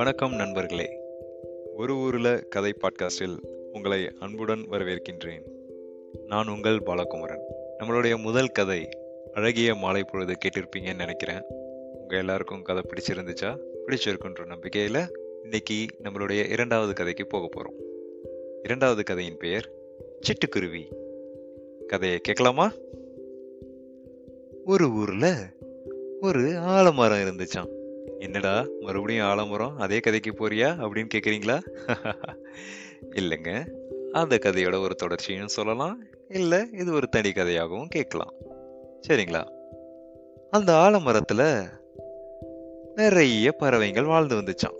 வணக்கம் நண்பர்களே. ஒரு ஊரில் கதை பாட்காஸ்டில் உங்களை அன்புடன் வரவேற்கின்றேன். நான் உங்கள் பாலகுமரன். நம்மளுடைய முதல் கதை அழகிய மாலை பொழுது கேட்டிருப்பீங்கன்னு நினைக்கிறேன். உங்கள் எல்லாருக்கும் கதை பிடிச்சிருந்துச்சா? பிடிச்சிருக்குன்ற நம்பிக்கையில் இன்னைக்கு நம்மளுடைய இரண்டாவது கதைக்கு போக போகிறோம் இரண்டாவது கதையின் பெயர் சிட்டுக்குருவி. கதையை கேட்கலாமா? ஒரு ஊரில் ஒரு ஆலமரம் இருந்துச்சாம். என்னடா மறுபடியும் ஆலமரம் அதே கதைக்கு போறியா அப்படின்னு கேட்குறீங்களா இல்லைங்க. அந்த கதையோட ஒரு தொடர்ச்சியும் சொல்லலாம். இல்லை இது ஒரு தனி கதையாகவும் கேட்கலாம். சரிங்களா? அந்த ஆலமரத்தில் நிறைய பறவைகள் வாழ்ந்து வந்துச்சான்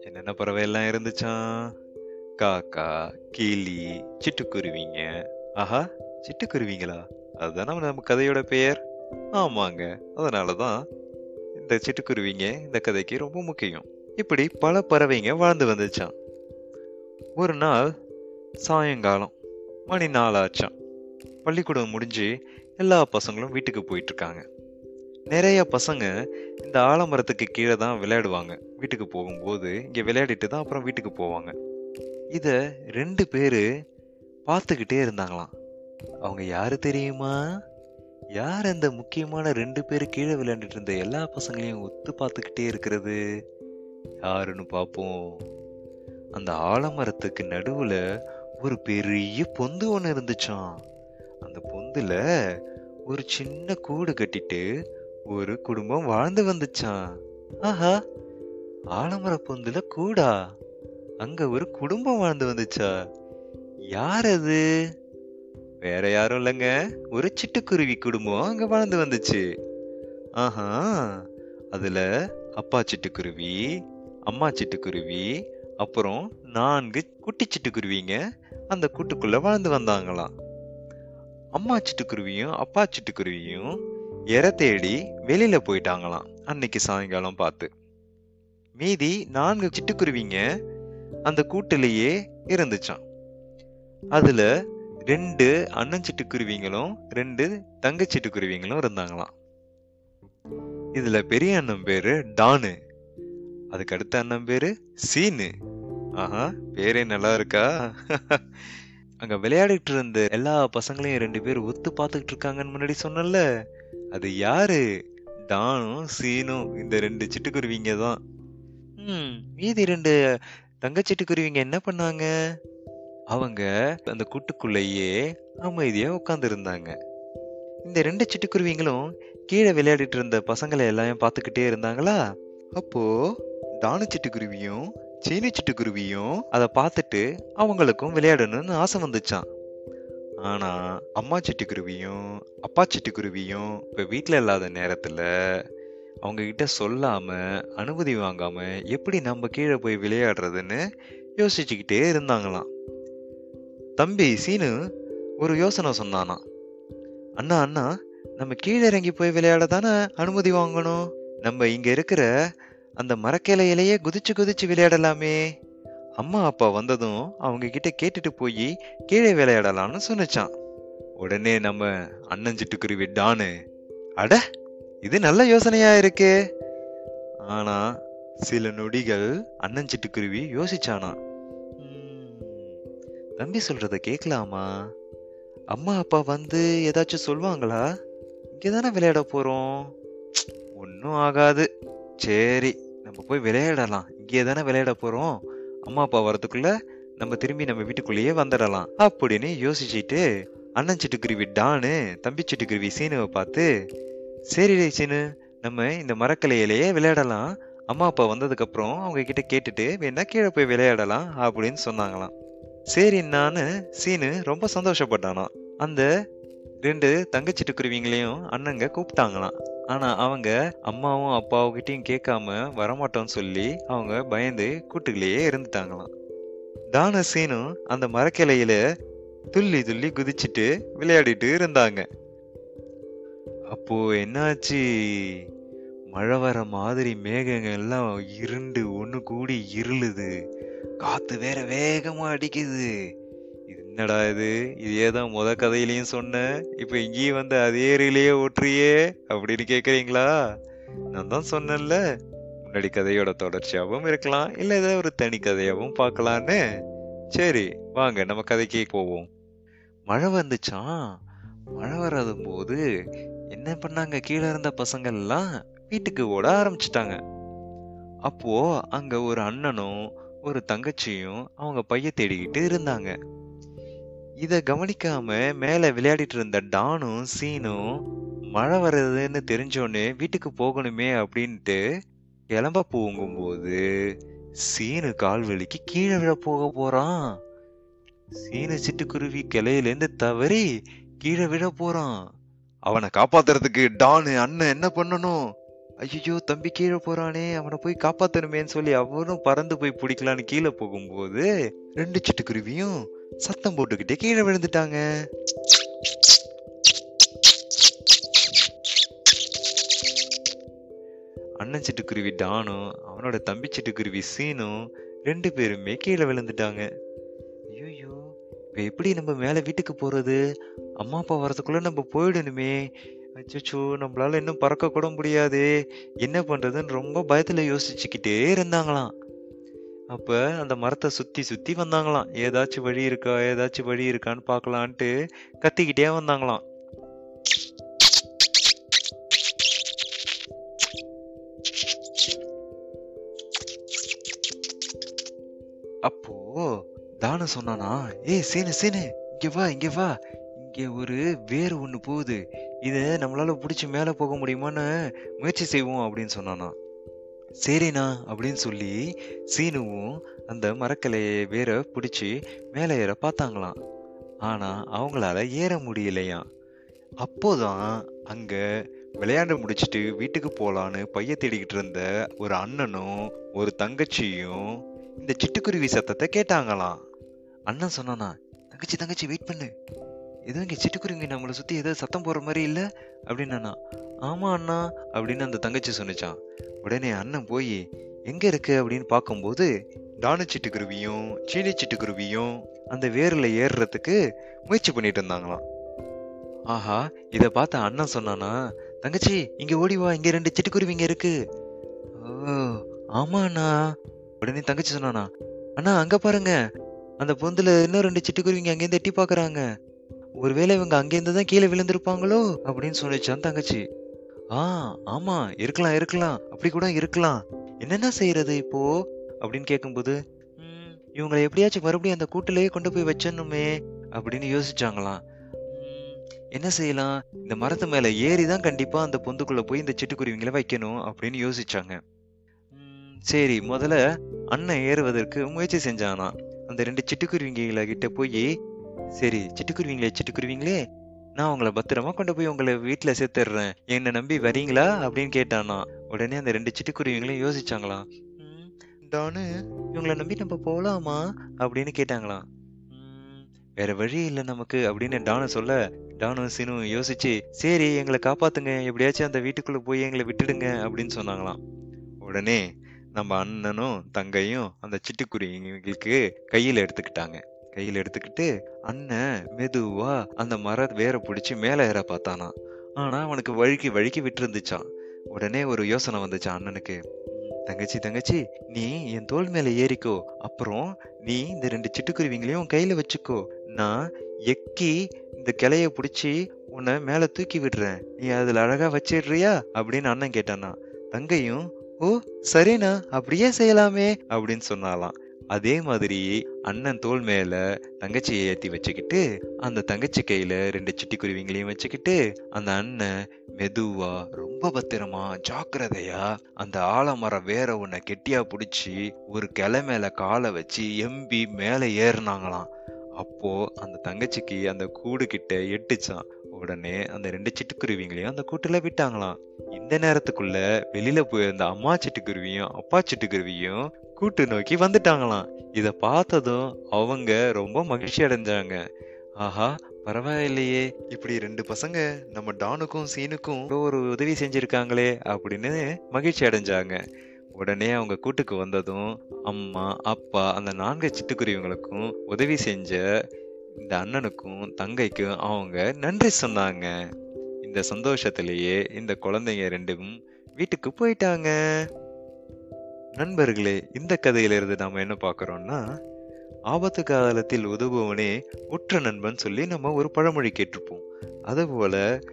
என்னென்ன பறவை எல்லாம் இருந்துச்சான் காக்கா கிளி சிட்டுக்குருவிங்க. ஆஹா சிட்டுக்குருவிங்களா? அதுதான் நம்ம கதையோட பெயர். ஆமாங்க அதனாலதான் இந்த சிட்டுக்குருவிங்க இந்த கதைக்கு ரொம்ப முக்கியம். இப்படி பல பறவைங்க வாழ்ந்து வந்துச்சான் ஒரு நாள் சாயங்காலம் மணி நாளாச்சான் பள்ளிக்கூடம் முடிஞ்சு எல்லா பசங்களும் வீட்டுக்கு போயிட்டு இருக்காங்க நிறைய பசங்க இந்த ஆலமரத்துக்கு கீழே தான் விளையாடுவாங்க. வீட்டுக்கு போகும்போது இங்கே விளையாடிட்டு தான் அப்புறம் வீட்டுக்கு போவாங்க. இதை ரெண்டு பேர் பார்த்துக்கிட்டே இருந்தாங்களாம். அவங்க யாரு தெரியுமா? யார் அந்த முக்கியமான ரெண்டு பேர் கீழே விளையாண்டுட்டு இருந்த எல்லா பசங்களையும் ஒத்து பார்த்துக்கிட்டே இருக்கிறது? யாருன்னு பார்ப்போம். அந்த ஆலமரத்துக்கு நடுவில் ஒரு பெரிய பொந்து ஒன்று இருந்துச்சான் அந்த பொந்துல ஒரு சின்ன கூடு கட்டிட்டு ஒரு குடும்பம் வாழ்ந்து வந்துச்சான் ஆஹா ஆலமர பொந்துல கூடா? அங்க ஒரு குடும்பம் வாழ்ந்து வந்துச்சா? யார் அது? வேற யாரும் இல்லைங்க. ஒரு சிட்டுக்குருவி குடும்பம் அங்கே வாழ்ந்து வந்துச்சு. ஆஹா. அதில் அப்பா சிட்டுக்குருவி அம்மா சிட்டுக்குருவி அப்புறம் நான்கு குட்டி சிட்டுக்குருவிங்க அந்த கூட்டுக்குள்ளே வாழ்ந்து வந்தாங்களாம். அம்மா சிட்டுக்குருவியும் அப்பா சிட்டுக்குருவியும் எர தேடி வெளியில் போயிட்டாங்களாம் அன்னைக்கு சாயங்காலம் பார்த்து. மீதி நான்கு சிட்டுக்குருவிங்க அந்த கூட்டிலேயே இருந்துச்சான் அதில் ரெண்டு அண்ணன் சிட்டுக்குருவிங்களும் ரெண்டு தங்க சிட்டுக்குருவிங்களும் இருந்தாங்களாம். இதுல பெரிய அண்ணன் பேரு டானு. அதுக்கு அடுத்த அண்ணன் பேரு சீனு. ஆஹா பேரே நல்லா இருக்கா அங்க விளையாடிட்டு இருந்த எல்லா பசங்களையும் ரெண்டு பேர் ஒத்து பார்த்துக்கிட்டு இருக்காங்கன்னு முன்னாடி சொன்னல அது யாரு? டானும் சீனும் இந்த ரெண்டு சிட்டுக்குருவிங்க தான். ம் மீதி ரெண்டு தங்கச்சிட்டுக்குருவிங்க என்ன பண்ணாங்க? அவங்க அந்த கூட்டுக்குள்ளேயே அமைதியா உட்கார்ந்து இருந்தாங்க இந்த ரெண்டு சிட்டுக்குருவிங்களும் கீழே விளையாடிட்டு இருந்த பசங்களை எல்லாமே பார்த்துக்கிட்டே இருந்தாங்களா? அப்போ டானு சிட்டுக்குருவியும் சீனி சிட்டுக்குருவியும் அதை பார்த்துட்டு அவங்களுக்கும் விளையாடணும்னு ஆசை வந்துச்சான் ஆனா அம்மா சிட்டுக்குருவியும் அப்பா சிட்டுக்குருவியும் இப்போ வீட்டில் இல்லாத நேரத்தில் அவங்க கிட்ட சொல்லாம அனுமதி வாங்காம எப்படி நம்ம கீழே போய் விளையாடுறதுன்னு யோசிச்சுக்கிட்டே இருந்தாங்களாம். தம்பி சீனு ஒரு யோசனை சொன்னானா அண்ணா அண்ணா நம்ம கீழே இறங்கி போய் விளையாட தானே அனுமதி வாங்கணும்? நம்ம இங்க இருக்கிற அந்த மரக்கிளையிலேயே குதிச்சு குதிச்சு விளையாடலாமே. அம்மா அப்பா வந்ததும் அவங்க கிட்ட கேட்டுட்டு போய் கீழே விளையாடலாம்னு சொன்னிச்சான் உடனே நம்ம அண்ணன் சிட்டுக்குருவி டானு அட இது நல்ல யோசனையா இருக்கே. ஆனா சில நொடிகள் அண்ணன் சிட்டுக்குருவி யோசிச்சானா தம்பி சொல்றத கேட்கலாமா அம்மா அப்பா வந்து ஏதாச்சும் சொல்லுவாங்களா இங்கே தானே விளையாட போகிறோம் ஒன்றும் ஆகாது. சரி நம்ம போய் விளையாடலாம். இங்கே தானே விளையாட போகிறோம் அம்மா அப்பா வரதுக்குள்ள நம்ம திரும்பி நம்ம வீட்டுக்குள்ளேயே வந்துடலாம். அப்படின்னு யோசிச்சுட்டு அண்ணன் சிட்டுக்குருவி டானு தம்பி சிட்டுக்குருவி சீனுவை பார்த்து சரி சீனு நம்ம இந்த மரக்கலையிலேயே விளையாடலாம். அம்மா அப்பா வந்ததுக்கப்புறம் அவங்க கிட்ட கேட்டுட்டு வேணா கீழே போய் விளையாடலாம் அப்படின்னு சொன்னாங்களாம். சரி நான் சீனு ரொம்ப சந்தோஷப்பட்டானா. அந்த ரெண்டு தங்கச்சிட்டுக்குருவிங்களையும் அண்ணங்க கூப்பிட்டாங்களாம். ஆனா அவங்க அம்மாவும் அப்பாவுக்கிட்டையும் கேட்காம வரமாட்டோம்னு சொல்லி அவங்க பயந்து கூட்டுக்குள்ளேயே இருந்துட்டாங்களாம். தான சீனும் அந்த மரக்கிளையில துள்ளி துள்ளி குதிச்சுட்டு விளையாடிட்டு இருந்தாங்க. அப்போ என்னாச்சு? மழை வர மாதிரி மேகங்கள் எல்லாம் இருண்டு ஒன்று கூடி இருளுது. காத்து வேற வேகமா அடிக்குது. என்னடா இது? இதே தான் முத கதையிலையும் சொன்னேன் இப்போ இங்கேயும் வந்து அதே ரயிலையே ஓட்டுறியே அப்படின்னு கேட்குறீங்களா நான் தான் சொன்னேன்ல. முன்னாடி கதையோட தொடர்ச்சியாகவும் இருக்கலாம் இல்லை ஏதாவது ஒரு தனி கதையாகவும் பார்க்கலான்னு. சரி வாங்க நம்ம கதைக்கே போவோம். மழை வந்துச்சான் மழை வராத போது என்ன பண்ணாங்க? கீழே இருந்த பசங்கள்லாம் வீட்டுக்கு ஓட ஆரம்பிச்சிட்டாங்க. அப்போ அங்க ஒரு அண்ணனும் ஒரு தங்கச்சியும் அவங்க பைய தேடிக்கிட்டு இருந்தாங்க. இதை கவனிக்காம மேலே விளையாடிட்டு இருந்த டானும் சீனும் மழை வருதுன்னு தெரிஞ்சோடனே வீட்டுக்கு போகணுமே அப்படின்ட்டு கிளம்ப போகும்போது சீனு கால் வலிக்கு கீழே விழ போக போறான். சீனு சிட்டுக்குருவி கிளையிலேருந்து தவறி கீழே விழ போறான். அவனை காப்பாத்துறதுக்கு டானு அண்ணன் என்ன பண்ணணும்? ஐயோ தம்பி கீழே போறானே அவனை போய் காப்பாத்தணுமேன்னு சொல்லி அவனும் பறந்து போய் பிடிக்கலான்னு கீழே போகும்போது ரெண்டு சிட்டுக்குருவியும் சத்தம் போட்டுக்கிட்டே கீழே விழுந்துட்டாங்க. அண்ணன் சிட்டுக்குருவி டானும் அவனோட தம்பி சிட்டுக்குருவி சீனும் ரெண்டு பேருமே கீழே விழுந்துட்டாங்க. ஐயோ இப்போ எப்படி நம்ம மேலே வீட்டுக்கு போகிறது அம்மா அப்பா வரதுக்குள்ளே நம்ம போயிடணுமே. அச்சோ நம்மளால இன்னும் பறக்க கூட முடியாது. என்ன பண்றதுன்னு ரொம்ப பயத்துல யோசிச்சுக்கிட்டே இருந்தாங்களாம். அப்ப அந்த மரத்தை சுத்தி சுத்தி வந்தாங்களாம். ஏதாச்சும் வழி இருக்கா ஏதாச்சும் வழி இருக்கான்னு பார்க்கலான்ட்டு கத்திக்கிட்டே வந்தாங்களாம். அப்போ தானு சொன்னானா ஏய் சீனு சீனு இங்க வா இங்க வா. இங்க ஒரு வேர் ஒண்ணு போகுது. இதை நம்மளால் பிடிச்சி மேலே போக முடியுமான்னு முயற்சி செய்வோம் அப்படின்னு சொன்னானா. சரிண்ணா அப்படின்னு சொல்லி சீனுவும் அந்த மரக்கலையை வேற பிடிச்சி மேலே ஏற பார்த்தாங்களாம். ஆனால் அவங்களால ஏற முடியலையாம் அப்போதான் அங்கே விளையாண்டு முடிச்சிட்டு வீட்டுக்கு போகலான்னு பைய தேடிக்கிட்டு இருந்த ஒரு அண்ணனும் ஒரு தங்கச்சியும் இந்த சிட்டுக்குருவி சத்தத்தை கேட்டாங்களாம். அண்ணன் சொன்னானா தங்கச்சி தங்கச்சி வெயிட் பண்ணு. ஏதோ இங்கே சிட்டுக்குருவி நம்மளை சுற்றி ஏதோ சத்தம் போடுற மாதிரி இல்லை? அப்படின்னு அண்ணா. ஆமா அண்ணா அப்படின்னு அந்த தங்கச்சி சொன்னிச்சான். உடனே அண்ணன் போய் எங்கே இருக்கு? அப்படின்னு பார்க்கும்போது டானு சிட்டுக்குருவியும் சீனி சிட்டுக்குருவியும் அந்த வேரில் ஏறுறதுக்கு முயற்சி பண்ணிட்டு இருந்தாங்களாம். ஆஹா இதை பார்த்த அண்ணன் சொன்னானா தங்கச்சி இங்கே ஓடி வா இங்கே ரெண்டு சிட்டுக்குருவிங்க இருக்கு. ஓ ஆமா அண்ணா. உடனே தங்கச்சி சொன்னானா அண்ணா அங்கே பாருங்க. அந்த பொந்தில் இன்னும் ரெண்டு சிட்டுக்குருவிங்க அங்கேருந்து எட்டி பார்க்குறாங்க. ஒருவேளை இவங்க அங்கேருந்து தான் கீழே விழுந்திருப்பாங்களோ? அப்படின்னு சொன்னிச்சான் தங்கச்சி. ஆ ஆமா இருக்கலாம் இருக்கலாம். அப்படி கூட இருக்கலாம். என்னென்ன செய்யறது இப்போ? அப்படின்னு கேட்கும்போது இவங்களை எப்படியாச்சும் மறுபடியும் அந்த கூட்டிலேயே கொண்டு போய் வச்சிடணுமே அப்படின்னு யோசிச்சாங்களாம். என்ன செய்யலாம்? இந்த மரத்து மேல ஏறி தான் கண்டிப்பா அந்த பொந்துக்குள்ள போய் இந்த சிட்டுக்குருவிங்களை வைக்கணும் அப்படின்னு யோசிச்சாங்க. சரி முதல்ல அண்ணன் ஏறுவதற்கு முயற்சி செஞ்சானா அந்த ரெண்டு சிட்டுக்குருவிங்களை கிட்ட போய் சரி சிட்டுக்குருவிங்களே சிட்டுக்குருவிங்களே நான் உங்களை பத்திரமா கொண்டு போய் உங்களை வீட்டில் சேர்த்துடுறேன். என்னை நம்பி வரீங்களா? அப்படின்னு கேட்டானா. உடனே அந்த ரெண்டு சிட்டுக்குருவிங்களையும் யோசிச்சாங்களாம். "ம், டானு இவங்களை நம்பி நம்ம போகலாமா அப்படின்னு கேட்டாங்களாம். வேற வழி இல்லை நமக்கு அப்படின்னு டானு சொல்ல டானு சினு யோசிச்சு சரி எங்களை காப்பாத்துங்க. எப்படியாச்சும் அந்த வீட்டுக்குள்ள போய் எங்களை விட்டுடுங்க அப்படின்னு சொன்னாங்களாம். உடனே நம்ம அண்ணனும் தங்கையும் அந்த சிட்டுக்குருவிங்களுக்கு கையில் எடுத்துக்கிட்டாங்க. கையில் எடுத்துக்கிட்டு அண்ணன் மெதுவா அந்த மர வேற பிடிச்சி மேலே ஏற பார்த்தானா. ஆனா அவனுக்கு வழுக்கி வழுக்கி விட்டுருந்துச்சான் உடனே ஒரு யோசனை வந்துச்சான் அண்ணனுக்கு. தங்கச்சி தங்கச்சி நீ என் தோள் மேல ஏறிக்கோ. அப்புறம் நீ இந்த ரெண்டு சிட்டுக்குருவிங்களையும் கையில் கையில வச்சுக்கோ. நான் எக்கி இந்த கிளைய பிடிச்சி உன்னை மேல தூக்கி விடுறேன். நீ அதுல அழகா வச்சிடுறியா? அப்படின்னு அண்ணன் கேட்டானா. தங்கையும் ஓ சரிண்ணா அப்படியே செய்யலாமே அப்படின்னு சொன்னாலாம். அதே மாதிரி அண்ணன் தோள் மேல தங்கச்சியை ஏத்தி வச்சுக்கிட்டு அந்த தங்கச்சி கையில ரெண்டு சிட்டுக்குருவிங்களையும் வச்சுக்கிட்டு அந்த அண்ணன் மெதுவா ரொம்ப பத்திரமா ஜாக்கிரதையா அந்த ஆலமரம் வேற ஒன்ன கெட்டியா புடிச்சு ஒரு கிளை மேல காலை வச்சு எம்பி மேல ஏறினாங்களாம். அப்போ அந்த தங்கச்சிக்கு அந்த கூடு கிட்ட எட்டுச்சான் உடனே அந்த ரெண்டு சிட்டுக்குருவிங்களையும் அந்த கூட்டுல விட்டாங்களாம். இந்த நேரத்துக்குள்ள வெளியில போயிருந்த அம்மா சிட்டுக்குருவியும் அப்பா சிட்டுக்குருவியும் கூட்டு நோக்கி வந்துட்டாங்களாம். இதை பார்த்ததும் அவங்க ரொம்ப மகிழ்ச்சி அடைஞ்சாங்க. ஆஹா பரவாயில்லையே. இப்படி ரெண்டு பசங்க நம்ம டானுக்கும் சீனுக்கும் ஒரு உதவி செஞ்சிருக்காங்களே அப்படின்னு மகிழ்ச்சி அடைஞ்சாங்க. உடனே அவங்க கூட்டுக்கு வந்ததும் அம்மா அப்பா அந்த நான்கு சிட்டுக்குருவிங்களுக்கும் உதவி செஞ்ச இந்த அண்ணனுக்கும் தங்கைக்கும் அவங்க நன்றி சொன்னாங்க. இந்த சந்தோஷத்திலேயே இந்த குழந்தைங்க ரெண்டும் வீட்டுக்கு போயிட்டாங்க. நண்பர்களே இந்த கதையிலிருந்து நாம் என்ன பார்க்குறோம்னா ஆபத்து காலத்தில் உதவுவனே உற்ற நண்பன் சொல்லி நம்ம ஒரு பழமொழி கேட்டிருப்போம். அதுபோல்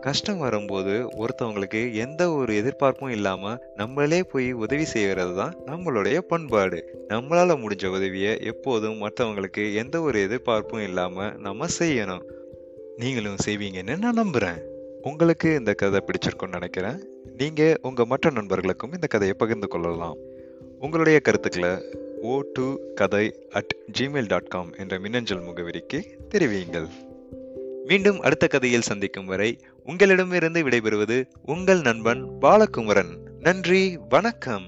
கஷ்டம் வரும்போது ஒருத்தவங்களுக்கு எந்த ஒரு எதிர்பார்ப்பும் இல்லாமல் நம்மளே போய் உதவி செய்கிறது தான் நம்மளுடைய பண்பாடு. நம்மளால் முடிஞ்ச உதவியை எப்போதும் மற்றவங்களுக்கு எந்த ஒரு எதிர்பார்ப்பும் இல்லாமல் நம்ம செய்யணும். நீங்களும் செய்வீங்கன்னு நான் நம்புகிறேன் உங்களுக்கு இந்த கதை பிடிச்சிருக்கும்னு நினைக்கிறேன். நீங்கள் உங்கள் மற்ற நண்பர்களுக்கும் இந்த கதையை பகிர்ந்து கொள்ளலாம். உங்களுடைய கருத்துக்களை ஓ டு கதை அட் ஜிமெயில் டாட் காம் என்ற மின்னஞ்சல் முகவரிக்கு தெரிவியுங்கள். மீண்டும் அடுத்த கதையில் சந்திக்கும் வரை உங்களிடமிருந்து விடைபெறுவது உங்கள் நண்பன் பாலகுமரன். நன்றி வணக்கம்.